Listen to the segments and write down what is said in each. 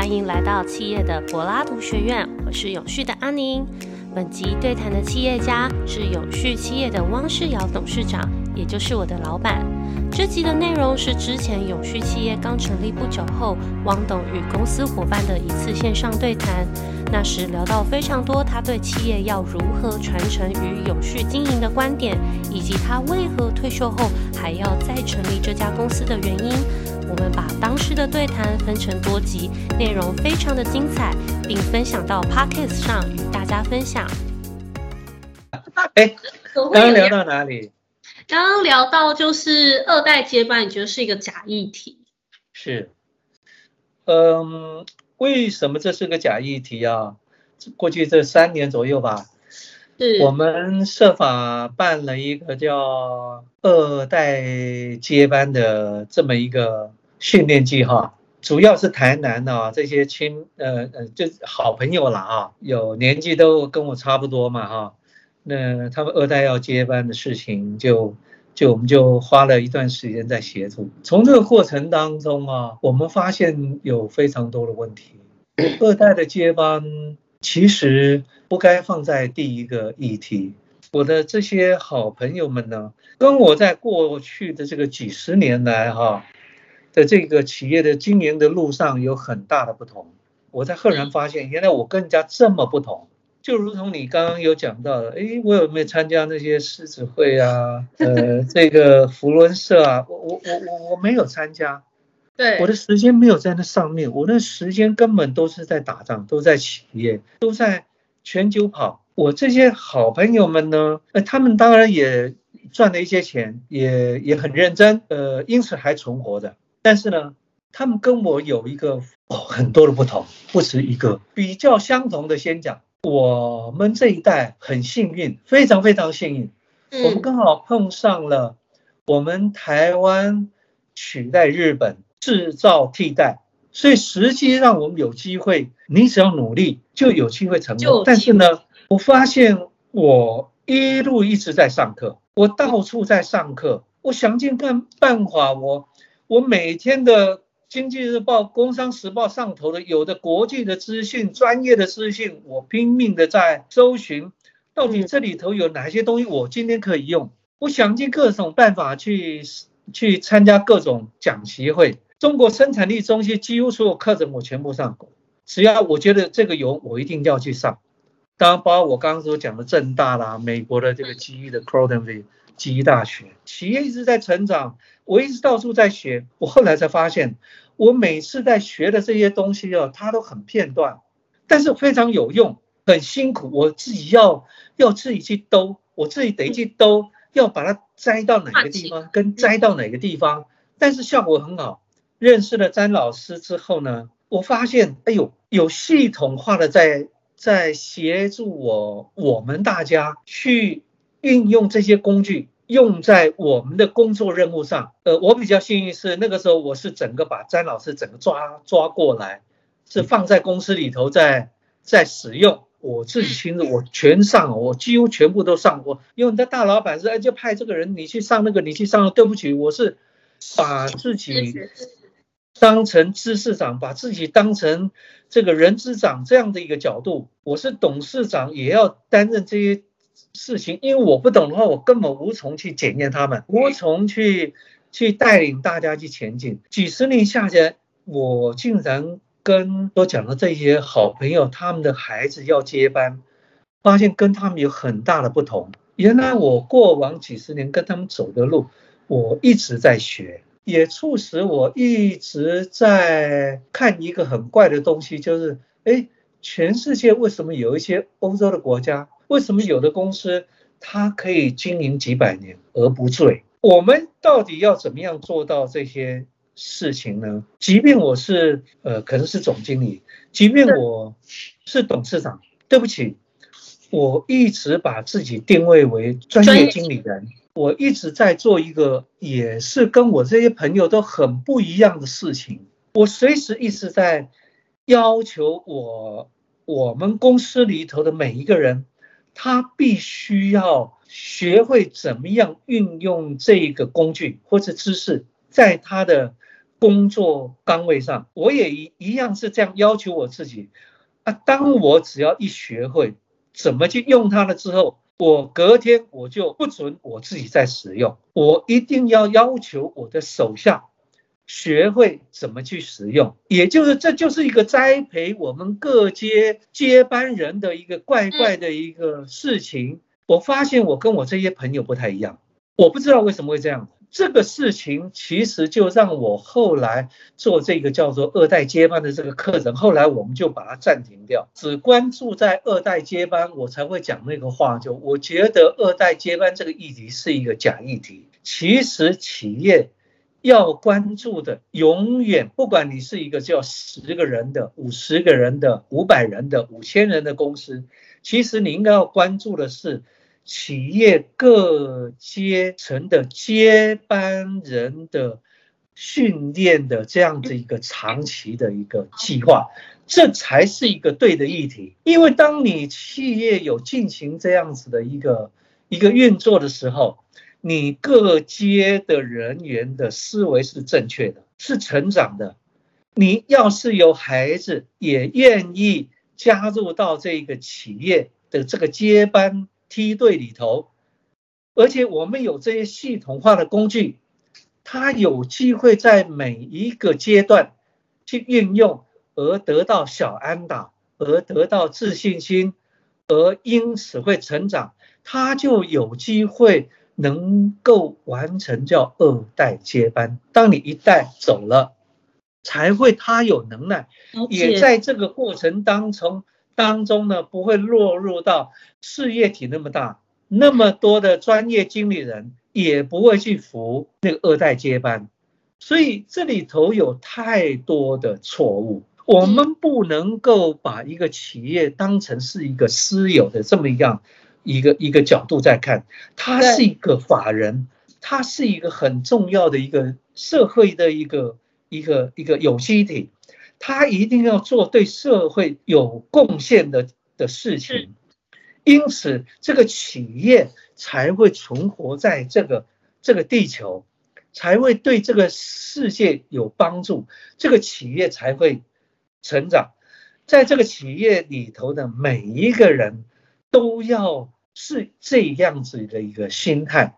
欢迎来到企业的柏拉图学院，我是永续的阿宁。本集对谈的企业家是永续企业的汪世尧董事长，也就是我的老板。这集的内容是之前永续企业刚成立不久后，汪董与公司伙伴的一次线上对谈。那时聊到非常多他对企业要如何传承与永续经营的观点，以及他为何退休后还要再成立这家公司的原因。我们把当时的对谈分成多集，内容非常的精彩，并分享到 Podcast 上与大家分享。哎，刚刚聊到哪里？刚刚聊到就是二代接班，你觉得是一个假议题？是，嗯，为什么这是个假议题啊？过去这三年左右吧，是我们设法办了一个叫二代接班的这么一个。训练计划主要是台南的这些亲呃呃就好朋友了啊，有年纪都跟我差不多嘛哈，那他们二代要接班的事情，就就我们就花了一段时间在协助。从这个过程当中啊，我们发现有非常多的问题。二代的接班其实不该放在第一个议题。我的这些好朋友们呢，跟我在过去的这个几十年来哈。在这个企业的经营的路上有很大的不同，我才赫然发现，原来我跟人家这么不同。就如同你刚刚有讲到的，哎，我有没有参加那些狮子会啊？呃，这个福伦社啊，我我我我我没有参加。对，我的时间没有在那上面，我的时间根本都是在打仗，都在企业，都在全球跑。我这些好朋友们呢，呃，他们当然也赚了一些钱，也也很认真，呃，因此还存活着。但是呢，他们跟我有一个很多的不同，不止一个。比较相同的，先讲我们这一代很幸运，非常非常幸运，我们刚好碰上了我们台湾取代日本制造替代，所以实际上我们有机会，你只要努力就有机会成功。但是呢，我发现我一路一直在上课，我到处在上课，我想尽办办法我。我每天的《经济日报》《工商时报》上头的有的国际的资讯、专业的资讯，我拼命的在搜寻，到底这里头有哪些东西我今天可以用？我想尽各种办法去去参加各种讲习会。中国生产力中心几乎所有课程我全部上过，只要我觉得这个有，我一定要去上。当然，包括我刚刚所讲的正大啦，美国的这个基于的 Crotonville。基医大学企业一直在成长，我一直到处在学。我后来才发现，我每次在学的这些东西哦，它都很片段，但是非常有用，很辛苦。我自己要要自己去兜，我自己得去兜，要把它摘到哪个地方，跟摘到哪个地方。但是效果很好。认识了詹老师之后呢，我发现，哎呦，有系统化的在在协助我我们大家去。运用这些工具用在我们的工作任务上，呃，我比较幸运是那个时候我是整个把詹老师整个抓抓过来，是放在公司里头在在使用，我自己亲自我全上，我几乎全部都上过。因为你的大老板是哎就派这个人你去上那个你去上，对不起，我是把自己当成知识长，把自己当成这个人之长这样的一个角度，我是董事长也要担任这些。事情，因为我不懂的话，我根本无从去检验他们，无从去去带领大家去前进。几十年下来，我竟然跟我讲的这些好朋友，他们的孩子要接班，发现跟他们有很大的不同。原来我过往几十年跟他们走的路，我一直在学，也促使我一直在看一个很怪的东西，就是哎，全世界为什么有一些欧洲的国家？为什么有的公司它可以经营几百年而不坠？我们到底要怎么样做到这些事情呢？即便我是呃，可能是总经理，即便我是董事长，对不起，我一直把自己定位为专业经理人，我一直在做一个也是跟我这些朋友都很不一样的事情。我随时一直在要求我我们公司里头的每一个人。他必须要学会怎么样运用这个工具或者知识，在他的工作岗位上，我也一一样是这样要求我自己啊。当我只要一学会怎么去用它了之后，我隔天我就不准我自己再使用，我一定要要求我的手下学会怎么去使用。也就是这就是一个栽培我们各阶接班人的一个怪怪的一个事情。我发现我跟我这些朋友不太一样，我不知道为什么会这样。这个事情其实就让我后来做这个叫做二代接班的这个课程，后来我们就把它暂停掉，只关注在二代接班，我才会讲那个话。就我觉得二代接班这个议题是一个假议题。其实企业要关注的，永远不管你是一个叫十个人的、五十个人的、五百人的、五千人的公司，其实你应该要关注的是。企业各阶层的接班人的训练的这样的一个长期的一个计划，这才是一个对的议题。因为当你企业有进行这样子的一个一个运作的时候，你各阶的人员的思维是正确的，是成长的。你要是有孩子也愿意加入到这个企业的这个接班。梯队里头，而且我们有这些系统化的工具，它有机会在每一个阶段去运用，而得到小安打，而得到自信心，而因此会成长，他就有机会能够完成叫二代接班。当你一代走了，才会他有能耐，也在这个过程当中。当中呢，不会落入到事业体那么大，那么多的专业经理人也不会去服那个二代接班，所以这里头有太多的错误。我们不能够把一个企业当成是一个私有的这么一样一个一个角度在看，它是一个法人，它是一个很重要的一个社会的一个一个一个有机体。他一定要做对社会有贡献的的事情，因此这个企业才会存活在这个这个地球，才会对这个世界有帮助，这个企业才会成长。在这个企业里头的每一个人都要是这样子的一个心态，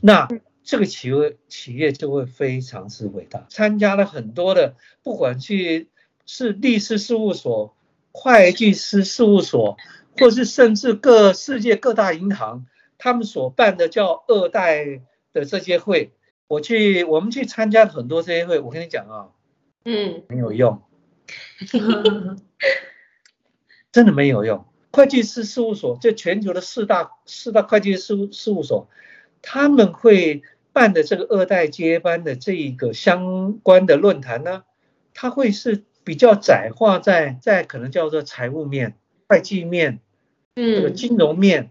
那这个企业企业就会非常之伟大。参加了很多的，不管去。是律师事务所、会计师事务所，或是甚至各世界各大银行，他们所办的叫二代的这些会，我去我们去参加很多这些会，我跟你讲啊，嗯，没有用，真的没有用。会计师事务所，这全球的四大四大会计师事务事务所，他们会办的这个二代接班的这一个相关的论坛呢，他会是。比较窄化在在可能叫做财务面、会计面，嗯，这个金融面，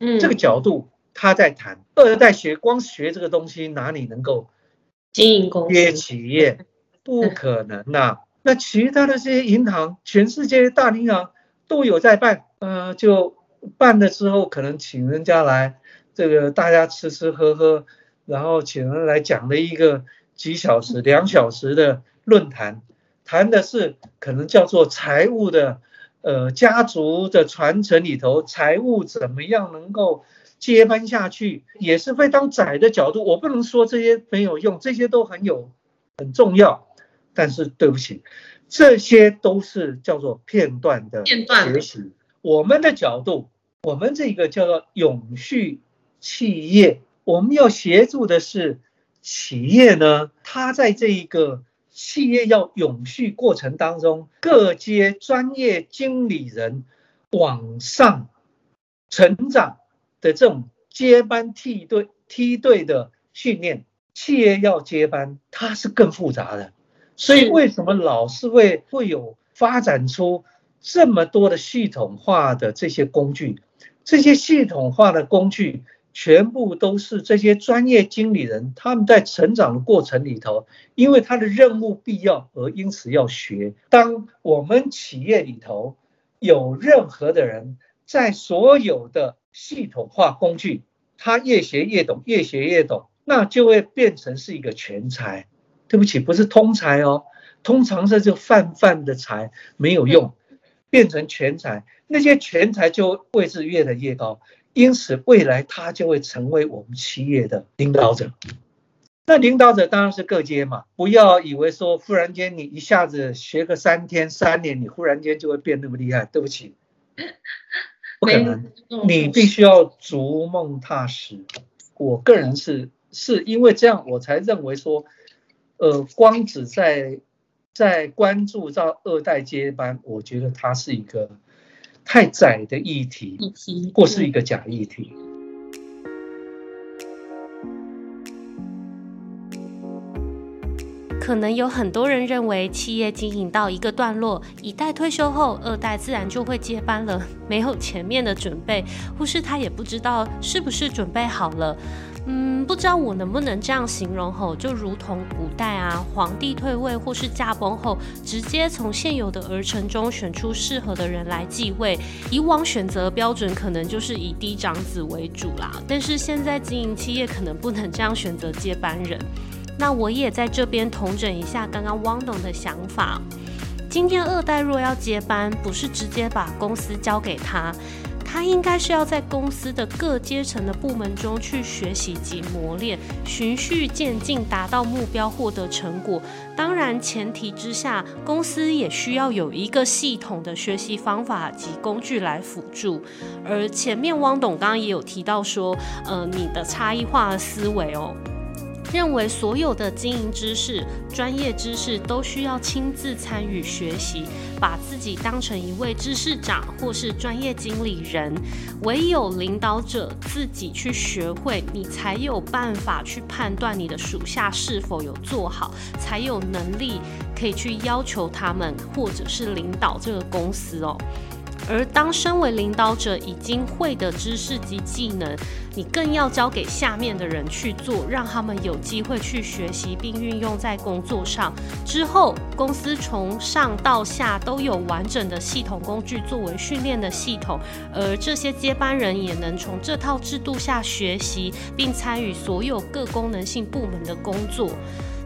嗯，这个角度他在谈。二代学光学这个东西哪里能够经营公司、企业，不可能呐。那其他的这些银行，全世界大银行都有在办，呃，就办了之后，可能请人家来，这个大家吃吃喝喝，然后请人来讲了一个几小时、两小时的论坛。谈的是可能叫做财务的，呃，家族的传承里头，财务怎么样能够接班下去，也是非常窄的角度。我不能说这些没有用，这些都很有很重要。但是对不起，这些都是叫做片段的学习。我们的角度，我们这个叫做永续企业，我们要协助的是企业呢，它在这一个。企业要永续过程当中，各阶专业经理人往上成长的这种接班梯队梯队的训练，企业要接班，它是更复杂的。所以为什么老是会会有发展出这么多的系统化的这些工具？这些系统化的工具。全部都是这些专业经理人，他们在成长的过程里头，因为他的任务必要而因此要学。当我们企业里头有任何的人在所有的系统化工具，他越学越懂，越学越懂，那就会变成是一个全才。对不起，不是通才哦，通常这就泛泛的才没有用，变成全才，那些全才就位置越来越高，因此未来他就会成为我们企业的领导者。那领导者当然是各阶嘛，不要以为说忽然间你一下子学个三天三年，你忽然间就会变那么厉害，对不起，不可能，你必须要逐梦踏实。我个人是是因为这样，我才认为说。呃，光只在在关注到二代接班，我觉得它是一个太窄的议题，或是一个假议题。可能有很多人认为，企业经营到一个段落，一代退休后，二代自然就会接班了，没有前面的准备，或是他也不知道是不是准备好了。嗯，不知道我能不能这样形容吼，就如同古代啊，皇帝退位或是驾崩后，直接从现有的儿臣中选出适合的人来继位。以往选择标准可能就是以嫡长子为主啦，但是现在经营企业可能不能这样选择接班人。那我也在这边统整一下刚刚汪董的想法。今天二代若要接班，不是直接把公司交给他。他应该是要在公司的各阶层的部门中去学习及磨练，循序渐进，达到目标，获得成果。当然，前提之下，公司也需要有一个系统的学习方法及工具来辅助。而前面汪董刚刚也有提到说，呃，你的差异化思维哦。认为所有的经营知识、专业知识都需要亲自参与学习，把自己当成一位知识长或是专业经理人。唯有领导者自己去学会，你才有办法去判断你的属下是否有做好，才有能力可以去要求他们，或者是领导这个公司哦。而当身为领导者已经会的知识及技能，你更要交给下面的人去做，让他们有机会去学习并运用在工作上。之后，公司从上到下都有完整的系统工具作为训练的系统，而这些接班人也能从这套制度下学习，并参与所有各功能性部门的工作。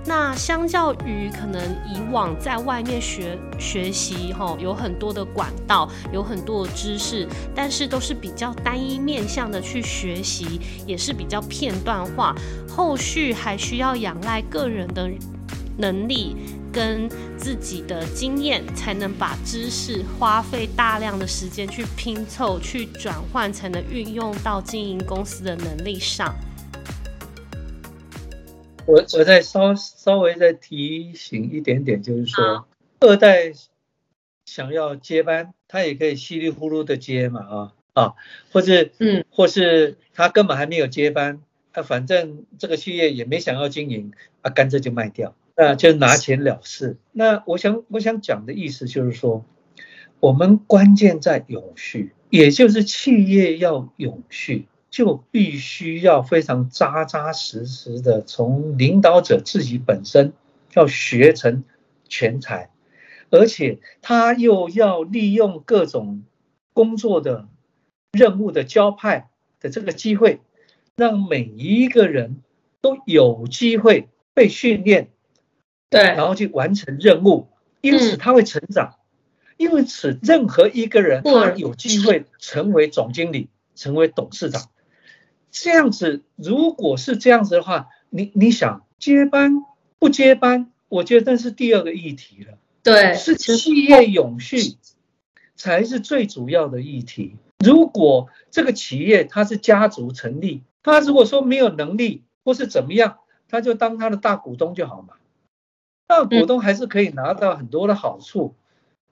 那相较于可能以往在外面学学习，哈，有很多的管道，有很多的知识，但是都是比较单一面向的去学习，也是比较片段化，后续还需要仰赖个人的能力跟自己的经验，才能把知识花费大量的时间去拼凑、去转换，才能运用到经营公司的能力上。我我再稍稍微再提醒一点点，就是说二代想要接班，他也可以稀里糊涂的接嘛啊啊，或者嗯，或是他根本还没有接班，啊反正这个企业也没想要经营，啊干脆就卖掉，那就拿钱了事。那我想我想讲的意思就是说，我们关键在永续，也就是企业要永续。就必须要非常扎扎实实的从领导者自己本身要学成全才，而且他又要利用各种工作的任务的交派的这个机会，让每一个人都有机会被训练，对，然后去完成任务，因此他会成长，因此任何一个人他有机会成为总经理，成为董事长。这样子，如果是这样子的话，你你想接班不接班？我觉得那是第二个议题了。对，是企业永续才是最主要的议题。如果这个企业它是家族成立，他如果说没有能力或是怎么样，他就当他的大股东就好嘛。大股东还是可以拿到很多的好处，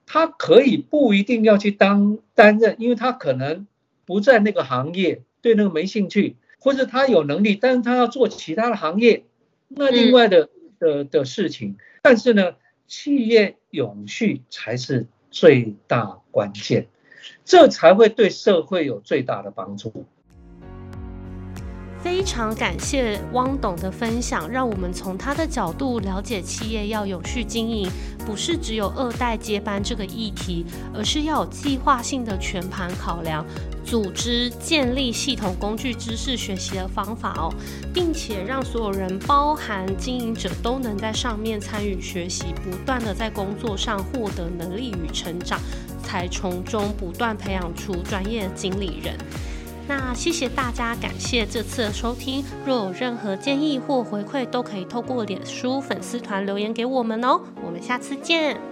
他可以不一定要去当担任，因为他可能不在那个行业。对那个没兴趣，或者他有能力，但是他要做其他的行业，那另外的的的事情。但是呢，企业永续才是最大关键，这才会对社会有最大的帮助。非常感谢汪董的分享，让我们从他的角度了解企业要永续经营，不是只有二代接班这个议题，而是要有计划性的全盘考量，组织建立系统工具知识学习的方法哦，并且让所有人，包含经营者，都能在上面参与学习，不断的在工作上获得能力与成长，才从中不断培养出专业经理人。那谢谢大家，感谢这次的收听。若有任何建议或回馈，都可以透过脸书粉丝团留言给我们哦。我们下次见。